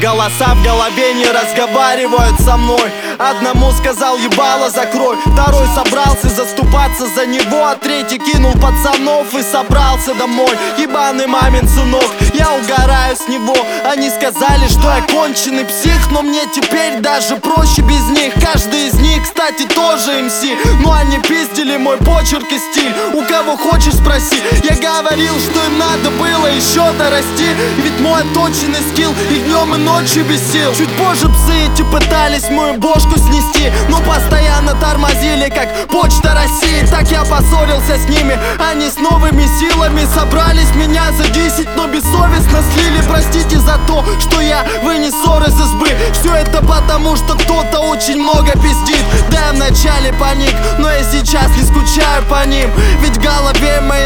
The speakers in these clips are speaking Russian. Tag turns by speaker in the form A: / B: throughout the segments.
A: Голоса в голове не разговаривают со мной. Одному сказал ебало закрой. Второй собрался заступаться за него А третий кинул пацанов и собрался домой. Ебаный мамин сынок, я угораю с него. Они сказали, что я конченый псих Но мне теперь даже проще без них. Каждый из них, кстати, тоже МС. Но они пиздили мой почерк и стиль. У кого хочешь спроси. Я говорил, что им надо было еще дорасти. Ведь мой отточенный скилл и днем и ночью бесил Чуть позже псы эти пытались мою бошку снести. Но постоянно тормозили, как почта России. Так я поссорился с ними. Они с новыми силами собрались меня за 10 Но бессовестно слили. Простите за то, что я вынес ссор из избы. Все это потому, что кто-то очень много пиздит. Да, я вначале паник, но я сейчас не скучаю по ним. Ведь голове моей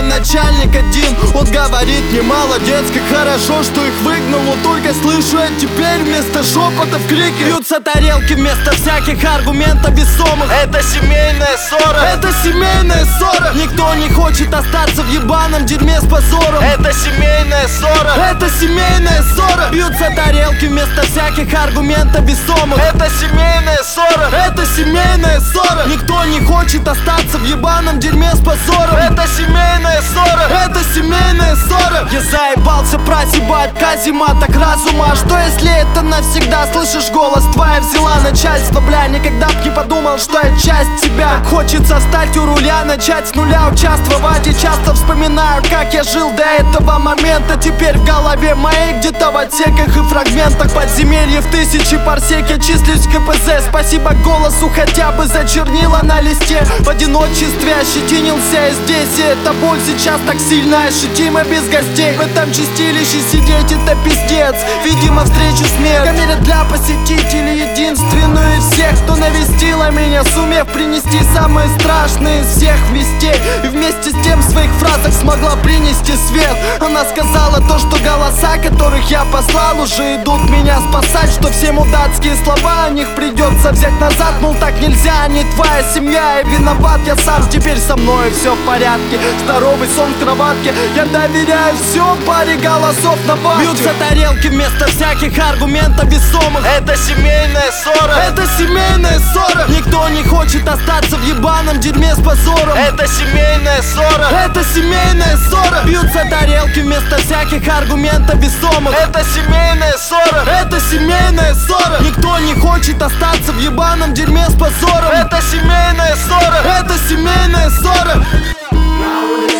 A: что их выгнал Но только слышу я теперь вместо шепотов крики Бьются тарелки вместо всяких аргументов весомых. Это семейная ссора. Это семейная ссора. Никто не хочет остаться в ебаном дерьме с позором. Это семейная ссора. Это семейная ссора. Бьются тарелки вместо всяких аргументов весомых. Это семейная ссора. Это семейная ссора. Никто не хочет остаться в ебаном дерьме с позором. Это семейная ссора. Это семейная ссора. Я заебался прозябать казематок разума. А Что если это навсегда? Слышишь голос? Твоя взяла начальство Бля, никогда б не подумал, что я часть тебя. Хочется стать у руля, начать с нуля участвовать. И часто вспоминаю, как я жил до этого момента. Теперь в голове моей где-то в отсеках и фрагментах Подземелье в тысячи парсек я числюсь КПЗ. Спасибо голосу хотя бы за чернила на листе. В одиночестве ощетинился и здесь И эта боль сейчас так сильно ощутима без гостей. В этом чистилище сидеть это пиздец. Видимо встречу смерть. Камера для посетителей единственную из всех Кто навестила меня, сумев принести самые страшные из всех вестей. И вместе с тем в своих фразах смогла принести свет. Она сказала то, что голоса, которых я послал Уже идут меня спасать Что все мудацкие слова о них придется взять назад. Мол так нельзя, не твоя семья И виноват я сам, теперь со мной все в порядке Здоровый сон в кроватке. Я доверяю все паре голосов на бабке. Бьются тарелки вместо всяких аргументов весомых. Это семейная ссора. Это семейная ссора. Никто не хочет остаться в ебаном дерьме с позором. Это семейная ссора. Это семейная ссора. Бьются тарелки вместо всяких аргументов весомых. Это семейная ссора. Это семейная ссора. Никто не хочет остаться в ебаном дерьме с позором. Это семейная ссора. Это семейная ссора
B: Yeah.